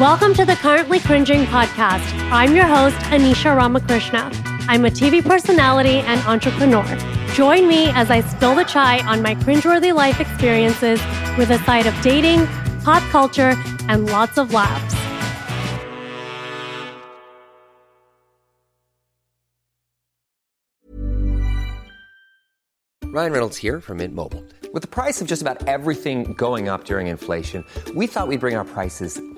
Welcome to the Currently Cringing podcast. I'm your host, Anisha Ramakrishna. I'm a TV personality and entrepreneur. Join me as I spill the chai on my cringeworthy life experiences with a side of dating, pop culture, and lots of laughs. Ryan Reynolds here from Mint Mobile. With the price of just about everything going up during inflation, we thought we'd bring our prices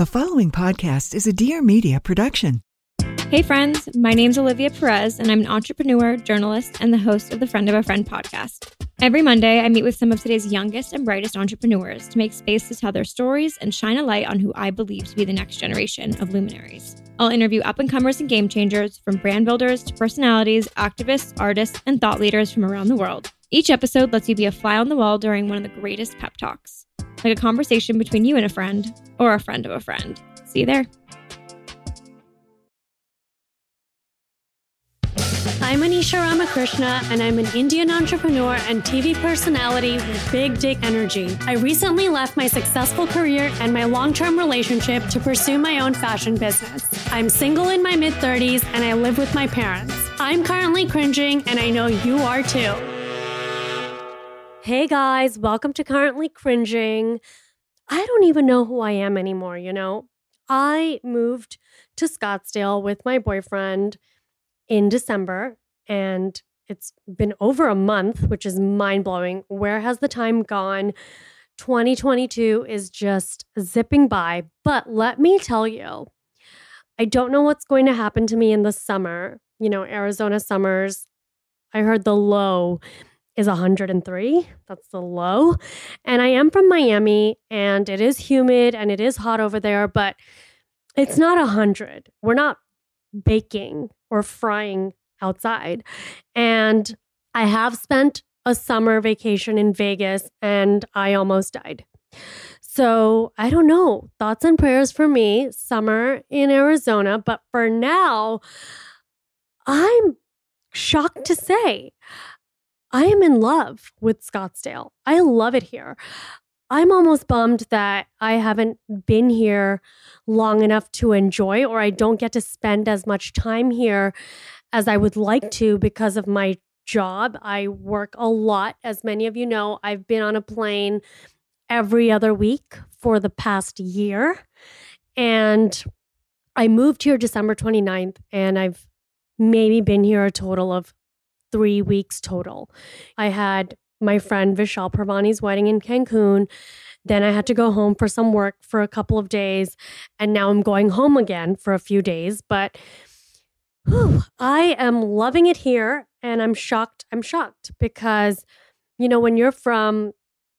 The following podcast is a Dear Media production. Hey, friends. My name's Olivia Perez, and I'm an entrepreneur, journalist, and the host of the Friend of a Friend podcast. Every Monday, I meet with some of today's youngest and brightest entrepreneurs to make space to tell their stories and shine a light on who I believe to be the next generation of luminaries. I'll interview up and comers and game changers, from brand builders to personalities, activists, artists, and thought leaders from around the world. Each episode lets you be a fly on the wall during one of the greatest pep talks, like a conversation between you and a friend, or a friend of a friend. See you there. I'm Anisha Ramakrishna, and I'm an Indian entrepreneur and TV personality with big dick energy. I recently left my successful career and my long term relationship to pursue my own fashion business. I'm single in my mid 30s and I live with my parents. I'm currently cringing, and I know you are too. Hey guys, welcome to Currently Cringing. I don't even know who I am anymore, you know? I moved to Scottsdale with my boyfriend in December, and it's been over a month, which is mind blowing. Where has the time gone? 2022 is just zipping by. But let me tell you, I don't know what's going to happen to me in the summer. You know, Arizona summers, I heard the low is 103. That's the low. And I am from Miami and it is humid and it is hot over there, but it's not 100. We're not baking or frying outside. And I have spent a summer vacation in Vegas and I almost died. So I don't know. Thoughts and prayers for me, summer in Arizona. But for now, I'm shocked to say I am in love with Scottsdale. I love it here. I'm almost bummed that I haven't been here long enough to enjoy, or I don't get to spend as much time here as I would like to because of my job. I work a lot. As many of you know, I've been on a plane every other week for the past year. And I moved here December 29th, and I've maybe been here a total of three weeks total. I had my friend Vishal Pravani's wedding in Cancun. Then I had to go home for some work for a couple of days. And now I'm going home again for a few days. But whew, I am loving it here. And I'm shocked. I'm shocked because, you know, when you're from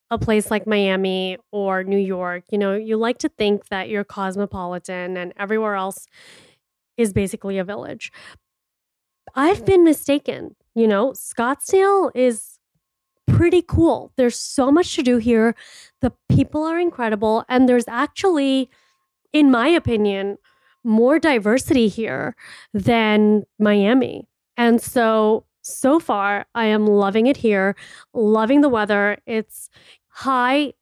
a place like Miami or New York, you know, you like to think that you're cosmopolitan and everywhere else is basically a village. I've been mistaken. You know, Scottsdale is pretty cool. There's so much to do here. The people are incredible. And there's actually, in my opinion, more diversity here than Miami. And so, so far, I am loving it here, loving the weather. It's high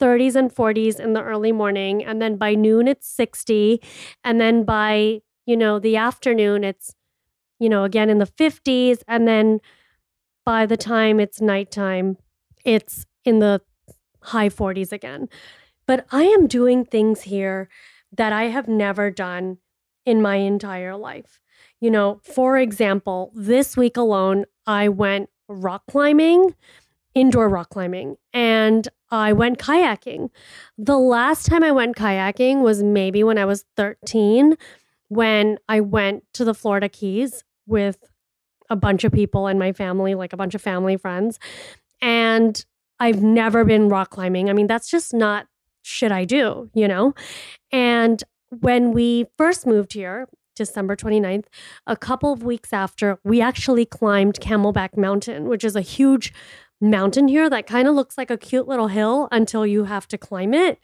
30s and 40s in the early morning. And then by noon, it's 60. And then by, you know, the afternoon, it's, you know, again in the 50s. And then by the time it's nighttime, it's in the high 40s again. But I am doing things here that I have never done in my entire life. You know, for example, this week alone, I went rock climbing, indoor rock climbing, and I went kayaking. The last time I went kayaking was maybe when I was 13, when I went to the Florida Keys with a bunch of people in my family, like a bunch of family friends. And I've never been rock climbing. I mean, that's just not shit I do, you know? And when we first moved here, December 29th, a couple of weeks after, we actually climbed Camelback Mountain, which is a huge mountain here that kind of looks like a cute little hill until you have to climb it.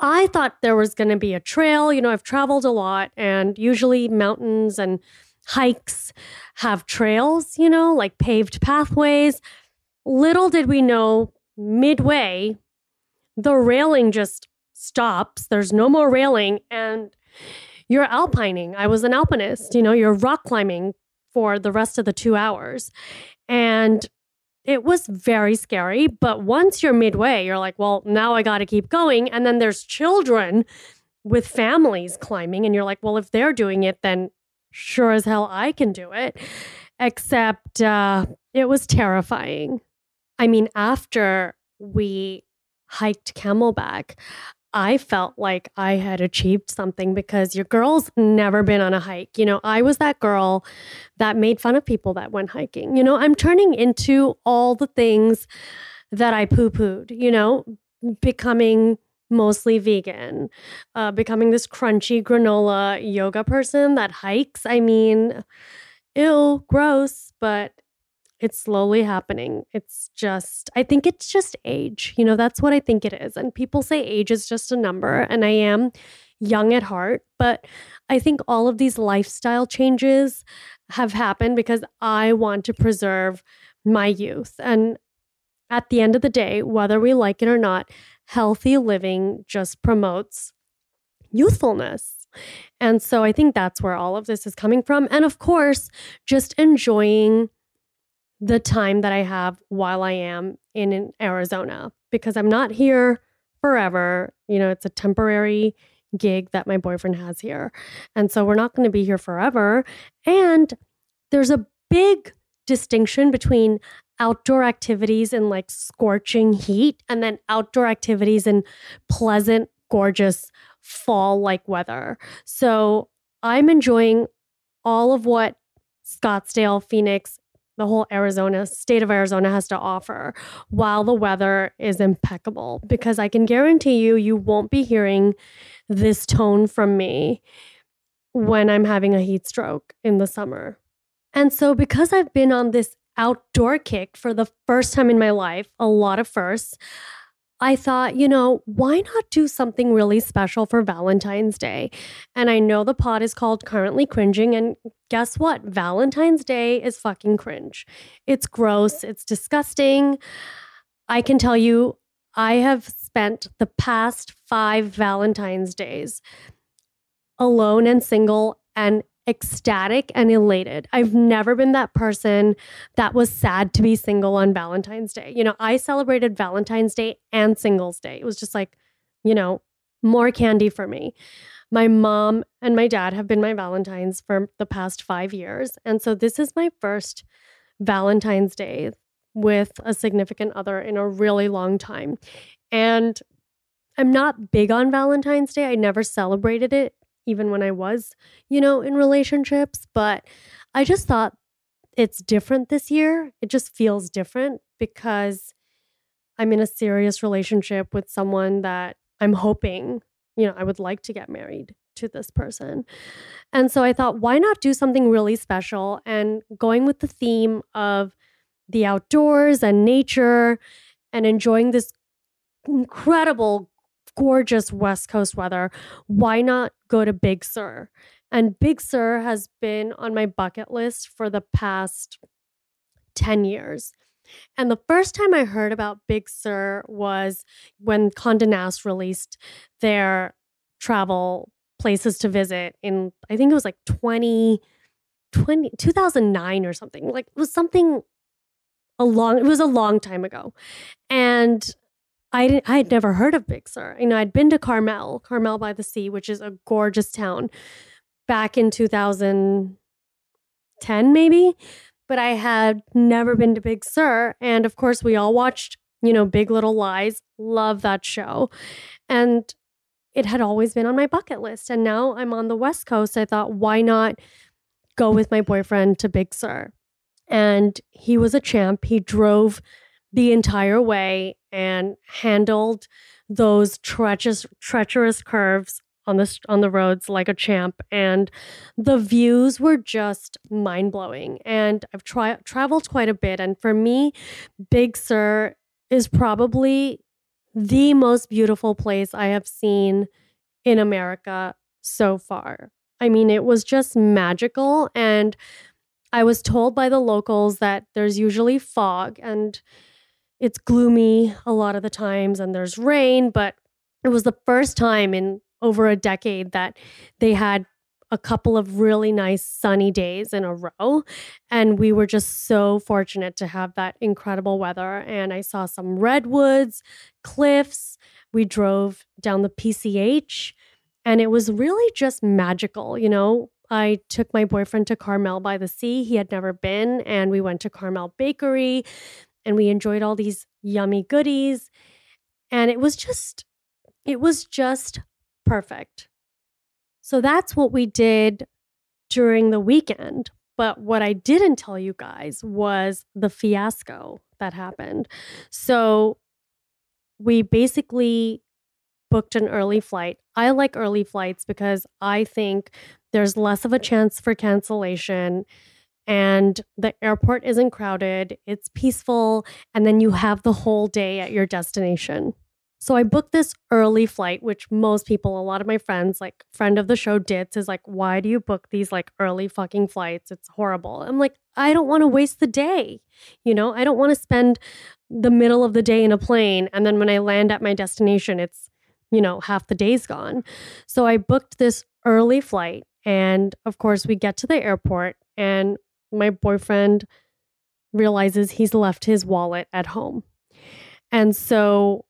I thought there was going to be a trail. You know, I've traveled a lot, and usually mountains and hikes have trails, you know, like paved pathways. Little did we know midway, the railing just stops. There's no more railing, and you're alpining. I was an alpinist, you know, you're rock climbing for the rest of the two hours. And it was very scary. But once you're midway, you're like, well, now I got to keep going. And then there's children with families climbing. And you're like, well, if they're doing it, then sure as hell I can do it. Except uh, it was terrifying. I mean, after we hiked Camelback, I felt like I had achieved something because your girl's never been on a hike. You know, I was that girl that made fun of people that went hiking. You know, I'm turning into all the things that I poo pooed, you know, becoming mostly vegan, uh, becoming this crunchy granola yoga person that hikes. I mean, ill, gross, but it's slowly happening. It's just, I think it's just age. You know, that's what I think it is. And people say age is just a number, and I am young at heart, but I think all of these lifestyle changes have happened because I want to preserve my youth. And at the end of the day, whether we like it or not, healthy living just promotes youthfulness. And so I think that's where all of this is coming from. And of course, just enjoying the time that I have while I am in, Arizona because I'm not here forever. You know, it's a temporary gig that my boyfriend has here. And so we're not going to be here forever. And there's a big distinction between outdoor activities in like scorching heat and then outdoor activities in pleasant, gorgeous fall like weather. So I'm enjoying all of what Scottsdale, Phoenix, the whole Arizona state of Arizona has to offer while the weather is impeccable because I can guarantee you you won't be hearing this tone from me when I'm having a heat stroke in the summer. And so because I've been on this outdoor kick for the first time in my life, a lot of firsts, I thought, you know, why not do something really special for Valentine's Day? And I know the pod is called Currently Cringing. And guess what? Valentine's Day is fucking cringe. It's gross. It's disgusting. I can tell you, I have spent the past five Valentine's Days alone and single and ecstatic and elated. I've never been that person that was sad to be single on Valentine's Day. You know, I celebrated Valentine's Day and Singles Day. It was just like, you know, more candy for me. My mom and my dad have been my Valentines for the past five years. And so this is my first Valentine's Day with a significant other in a really long time. And I'm not big on Valentine's Day. I never celebrated it even when I was, you know, in relationships. But I just thought it's different this year. It just feels different because I'm in a serious relationship with someone that I'm hoping, you know, I would like to get married to this person. And so I thought, why not do something really special and going with the theme of the outdoors and nature and enjoying this incredible gorgeous West Coast weather. Why not go to Big Sur? And Big Sur has been on my bucket list for the past 10 years. And the first time I heard about Big Sur was when Condé Nast released their travel places to visit in, I think it was like 20, 20 2009 or something. Like it was something a long, it was a long time ago. And I I had never heard of Big Sur. You know, I'd been to Carmel, Carmel by the Sea, which is a gorgeous town back in 2010, maybe but I had never been to Big Sur. And of course, we all watched, you know, Big Little Lies. Love that show. And it had always been on my bucket list. And now I'm on the West Coast. I thought, why not go with my boyfriend to Big Sur? And he was a champ. He drove the entire way and handled those treacherous, treacherous curves on the on the roads like a champ. And the views were just mind-blowing. And I've traveled quite a bit. And for me Big Sur is probably the most beautiful place I have seen in America so far. I mean it was just magical. And I was told by the locals that there's usually fog. And it's gloomy a lot of the times and there's rain but it was the first time in over a decade that they had a couple of really nice sunny days in a row. And we were just so fortunate to have that incredible weather. And I saw some redwoods, cliffs. We drove down the PCH, and it was really just magical. You know, I took my boyfriend to Carmel by the Sea. He had never been. And we went to Carmel Bakery and we enjoyed all these yummy goodies. And it was just, it was just perfect. So that's what we did during the weekend. But what I didn't tell you guys was the fiasco that happened. So we basically booked an early flight. I like early flights because I think there's less of a chance for cancellation and the airport isn't crowded, it's peaceful, and then you have the whole day at your destination. So I booked this early flight, which most people, a lot of my friends, like friend of the show Ditz, is like, why do you book these like early fucking flights? It's horrible. I'm like, I don't want to waste the day. You know, I don't want to spend the middle of the day in a plane. And then when I land at my destination, it's, you know, half the day's gone. So I booked this early flight. And of course, we get to the airport and my boyfriend realizes he's left his wallet at home. And so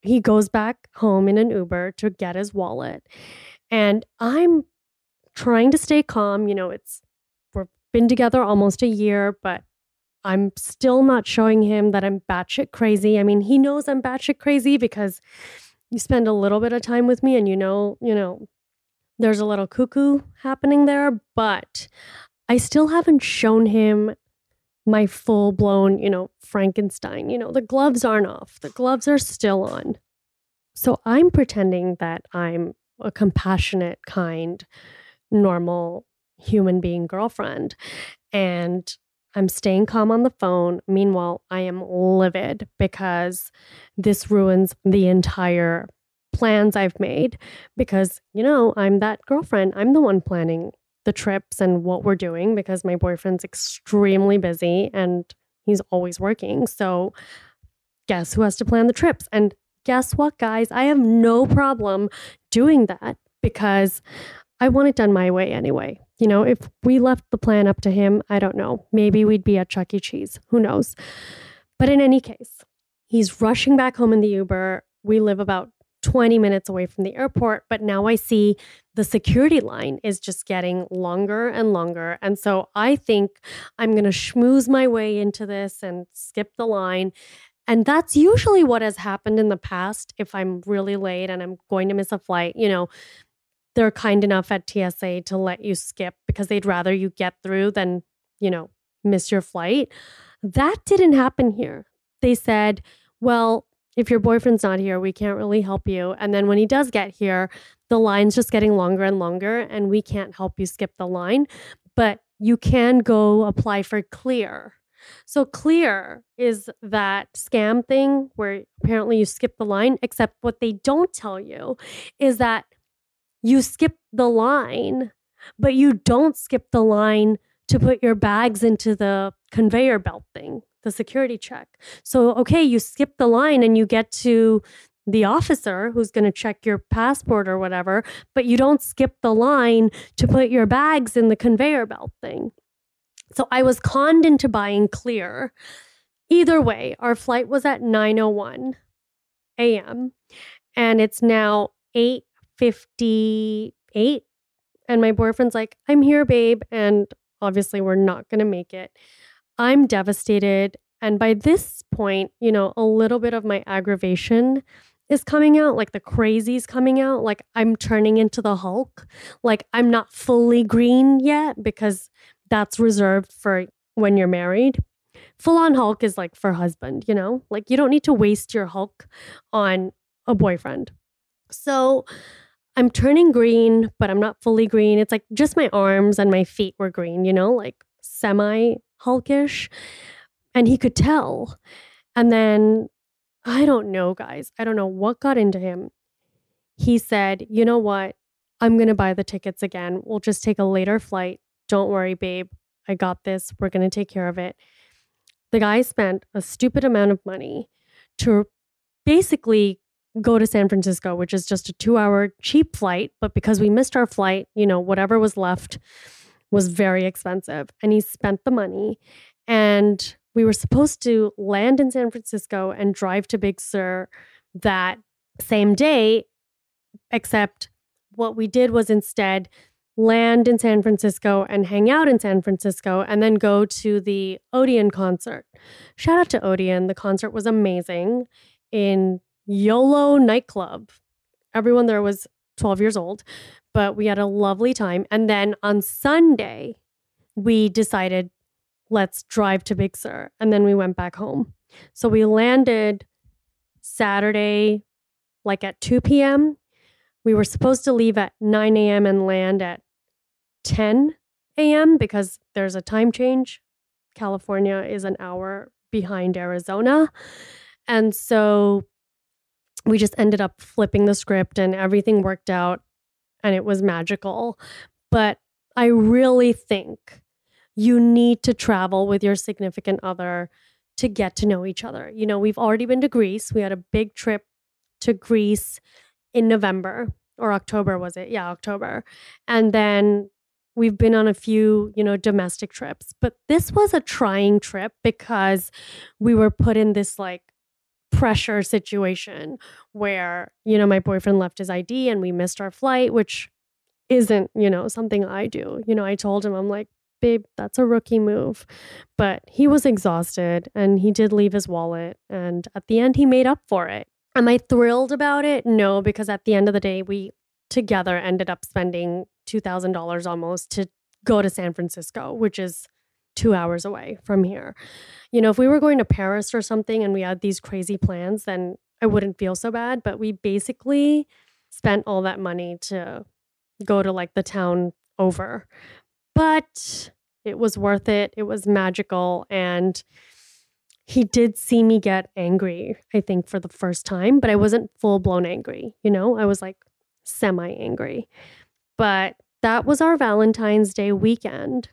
he goes back home in an Uber to get his wallet. And I'm trying to stay calm. You know, it's we've been together almost a year, but I'm still not showing him that I'm batshit crazy. I mean, he knows I'm batshit crazy because you spend a little bit of time with me and you know, you know, there's a little cuckoo happening there, but I still haven't shown him my full blown, you know, Frankenstein. You know, the gloves aren't off, the gloves are still on. So I'm pretending that I'm a compassionate, kind, normal human being girlfriend. And I'm staying calm on the phone. Meanwhile, I am livid because this ruins the entire plans I've made. Because, you know, I'm that girlfriend. I'm the one planning the trips and what we're doing because my boyfriend's extremely busy and he's always working. So, guess who has to plan the trips? And guess what, guys? I have no problem doing that because I want it done my way anyway. You know, if we left the plan up to him, I don't know. Maybe we'd be at Chuck E. Cheese. Who knows? But in any case, he's rushing back home in the Uber. We live about 20 minutes away from the airport, but now I see the security line is just getting longer and longer. And so I think I'm going to schmooze my way into this and skip the line. And that's usually what has happened in the past if I'm really late and I'm going to miss a flight. You know, they're kind enough at TSA to let you skip because they'd rather you get through than, you know, miss your flight. That didn't happen here. They said, well, if your boyfriend's not here, we can't really help you. And then when he does get here, the line's just getting longer and longer, and we can't help you skip the line. But you can go apply for clear. So Clear is that scam thing where apparently you skip the line, except what they don't tell you is that you skip the line, but you don't skip the line to put your bags into the conveyor belt thing, the security check. So, okay, you skip the line and you get to the officer who's going to check your passport or whatever, but you don't skip the line to put your bags in the conveyor belt thing. So I was conned into buying clear. Either way, our flight was at 9:01 a.m. and it's now 8:58 and my boyfriend's like, "I'm here, babe." And obviously we're not going to make it. I'm devastated and by this point, you know, a little bit of my aggravation is coming out, like the crazy's coming out. Like I'm turning into the Hulk. Like I'm not fully green yet because that's reserved for when you're married. Full on Hulk is like for husband, you know? Like you don't need to waste your Hulk on a boyfriend. So I'm turning green, but I'm not fully green. It's like just my arms and my feet were green, you know, like semi hulkish. And he could tell. And then I don't know, guys. I don't know what got into him. He said, you know what? I'm going to buy the tickets again. We'll just take a later flight. Don't worry, babe. I got this. We're going to take care of it. The guy spent a stupid amount of money to basically go to San Francisco, which is just a two hour cheap flight. But because we missed our flight, you know, whatever was left was very expensive. And he spent the money. And we were supposed to land in San Francisco and drive to Big Sur that same day, except what we did was instead land in San Francisco and hang out in San Francisco and then go to the Odeon concert. Shout out to Odeon. The concert was amazing in YOLO nightclub. Everyone there was 12 years old, but we had a lovely time. And then on Sunday, we decided let's drive to Big Sur. And then we went back home. So we landed Saturday, like at 2 p.m. We were supposed to leave at 9 a.m. and land at 10 a.m. because there's a time change. California is an hour behind Arizona. And so we just ended up flipping the script and everything worked out and it was magical. But I really think you need to travel with your significant other to get to know each other. You know, we've already been to Greece. We had a big trip to Greece in November or October, was it? Yeah, October. And then we've been on a few, you know, domestic trips. But this was a trying trip because we were put in this like pressure situation where, you know, my boyfriend left his ID and we missed our flight, which isn't, you know, something I do. You know, I told him, I'm like, babe, that's a rookie move. But he was exhausted and he did leave his wallet. And at the end, he made up for it. Am I thrilled about it? No, because at the end of the day, we together ended up spending $2,000 almost to go to San Francisco, which is two hours away from here. You know, if we were going to Paris or something and we had these crazy plans, then I wouldn't feel so bad. But we basically spent all that money to go to like the town over but it was worth it. It was magical. And he did see me get angry, I think, for the first time, but I wasn't full blown angry. You know, I was like semi angry. But that was our Valentine's Day weekend.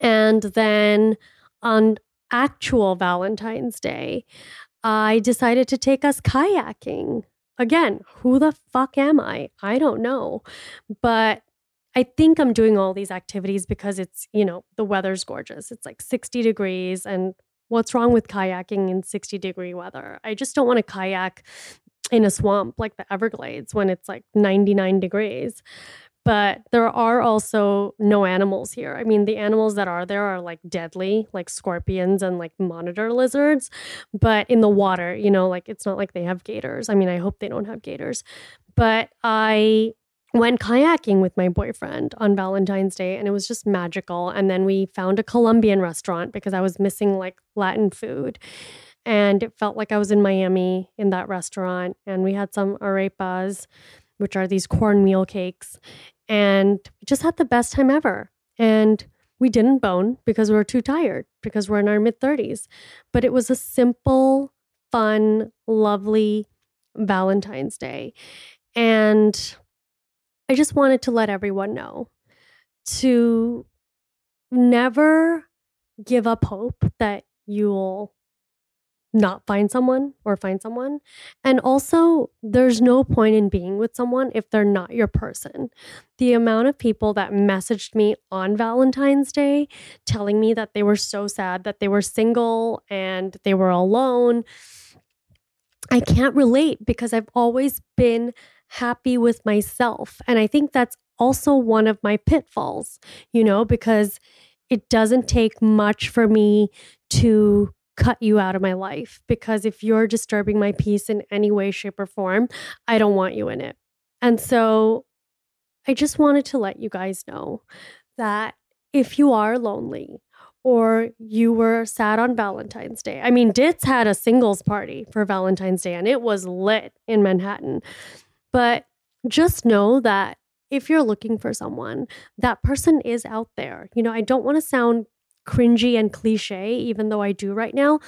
And then on actual Valentine's Day, I decided to take us kayaking. Again, who the fuck am I? I don't know. But I think I'm doing all these activities because it's, you know, the weather's gorgeous. It's like 60 degrees. And what's wrong with kayaking in 60 degree weather? I just don't want to kayak in a swamp like the Everglades when it's like 99 degrees. But there are also no animals here. I mean, the animals that are there are like deadly, like scorpions and like monitor lizards. But in the water, you know, like it's not like they have gators. I mean, I hope they don't have gators. But I went kayaking with my boyfriend on Valentine's Day and it was just magical. And then we found a Colombian restaurant because I was missing like Latin food. And it felt like I was in Miami in that restaurant. And we had some arepas, which are these cornmeal cakes. And just had the best time ever. And we didn't bone because we were too tired because we're in our mid 30s. But it was a simple, fun, lovely Valentine's Day. And I just wanted to let everyone know to never give up hope that you'll not find someone or find someone. And also, there's no point in being with someone if they're not your person. The amount of people that messaged me on Valentine's Day telling me that they were so sad that they were single and they were alone. I can't relate because I've always been happy with myself. And I think that's also one of my pitfalls, you know, because it doesn't take much for me to cut you out of my life because if you're disturbing my peace in any way, shape, or form, I don't want you in it. And so I just wanted to let you guys know that if you are lonely or you were sad on Valentine's Day, I mean, Ditz had a singles party for Valentine's Day and it was lit in Manhattan. But just know that if you're looking for someone, that person is out there. You know, I don't want to sound cringy and cliche, even though I do right now,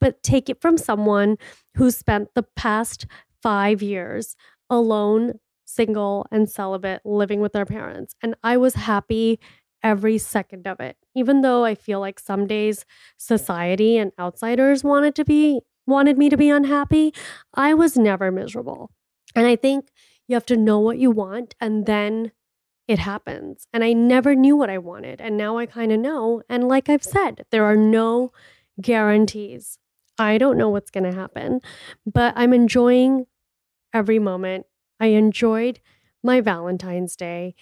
but take it from someone who spent the past five years alone, single, and celibate, living with their parents. And I was happy every second of it, even though I feel like some days society and outsiders wanted to be wanted me to be unhappy. I was never miserable. And I think you have to know what you want and then it happens. And I never knew what I wanted. And now I kind of know. And like I've said, there are no guarantees. I don't know what's going to happen, but I'm enjoying every moment. I enjoyed my Valentine's Day.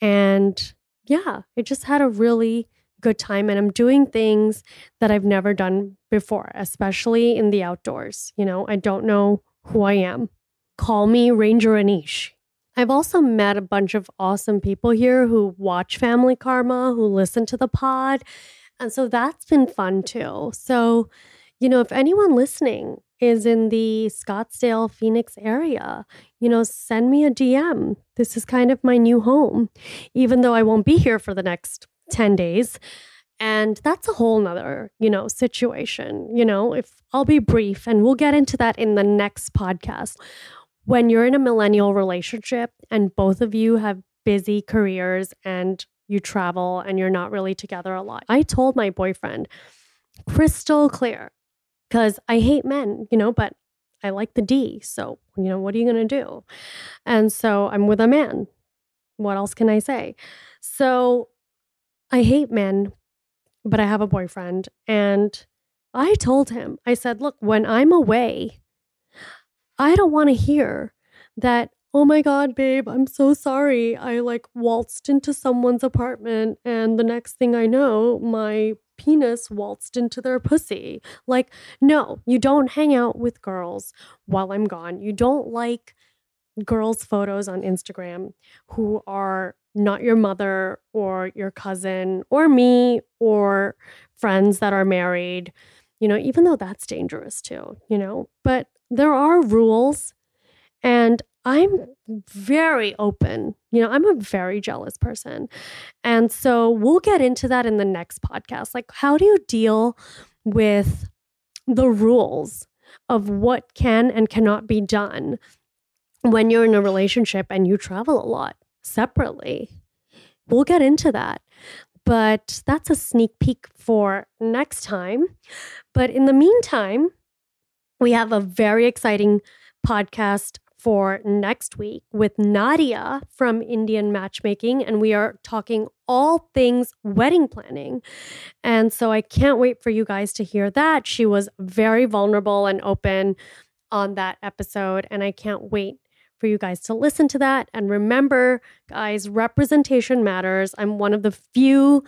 And yeah, I just had a really good time. And I'm doing things that I've never done before, especially in the outdoors. You know, I don't know who I am. Call me Ranger Anish. I've also met a bunch of awesome people here who watch Family Karma, who listen to the pod. And so that's been fun too. So, you know, if anyone listening is in the Scottsdale, Phoenix area, you know, send me a DM. This is kind of my new home, even though I won't be here for the next 10 days. And that's a whole nother, you know, situation. You know, if I'll be brief and we'll get into that in the next podcast when you're in a millennial relationship and both of you have busy careers and you travel and you're not really together a lot. I told my boyfriend crystal clear because I hate men, you know, but I like the D. So, you know, what are you going to do? And so I'm with a man. What else can I say? So I hate men, but I have a boyfriend. And I told him, I said, look, when I'm away, I don't want to hear that, oh my God, babe, I'm so sorry. I like waltzed into someone's apartment and the next thing I know, my penis waltzed into their pussy. Like, no, you don't hang out with girls while I'm gone. You don't like girls' photos on Instagram who are not your mother or your cousin or me or friends that are married, you know, even though that's dangerous too, you know. But there are rules and I'm very open. You know, I'm a very jealous person. And so we'll get into that in the next podcast. Like, how do you deal with the rules of what can and cannot be done when you're in a relationship and you travel a lot separately? We'll get into that. But that's a sneak peek for next time. But in the meantime, we have a very exciting podcast for next week with Nadia from Indian Matchmaking, and we are talking all things wedding planning. And so I can't wait for you guys to hear that. She was very vulnerable and open on that episode, and I can't wait for you guys to listen to that. And remember, guys, representation matters. I'm one of the few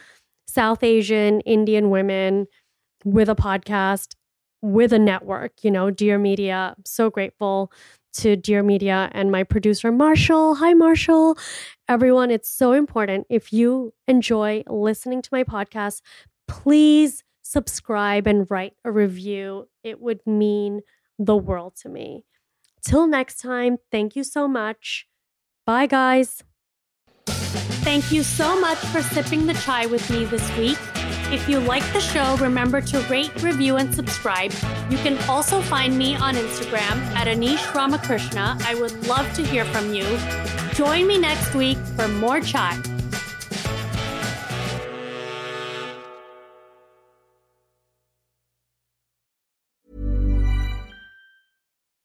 South Asian Indian women with a podcast with a network, you know, Dear Media. I'm so grateful to Dear Media and my producer, Marshall. Hi, Marshall. Everyone, it's so important. If you enjoy listening to my podcast, please subscribe and write a review. It would mean the world to me. Till next time, thank you so much. Bye, guys. Thank you so much for sipping the chai with me this week. If you like the show, remember to rate, review, and subscribe. You can also find me on Instagram at Anish Ramakrishna. I would love to hear from you. Join me next week for more chai.